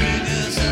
just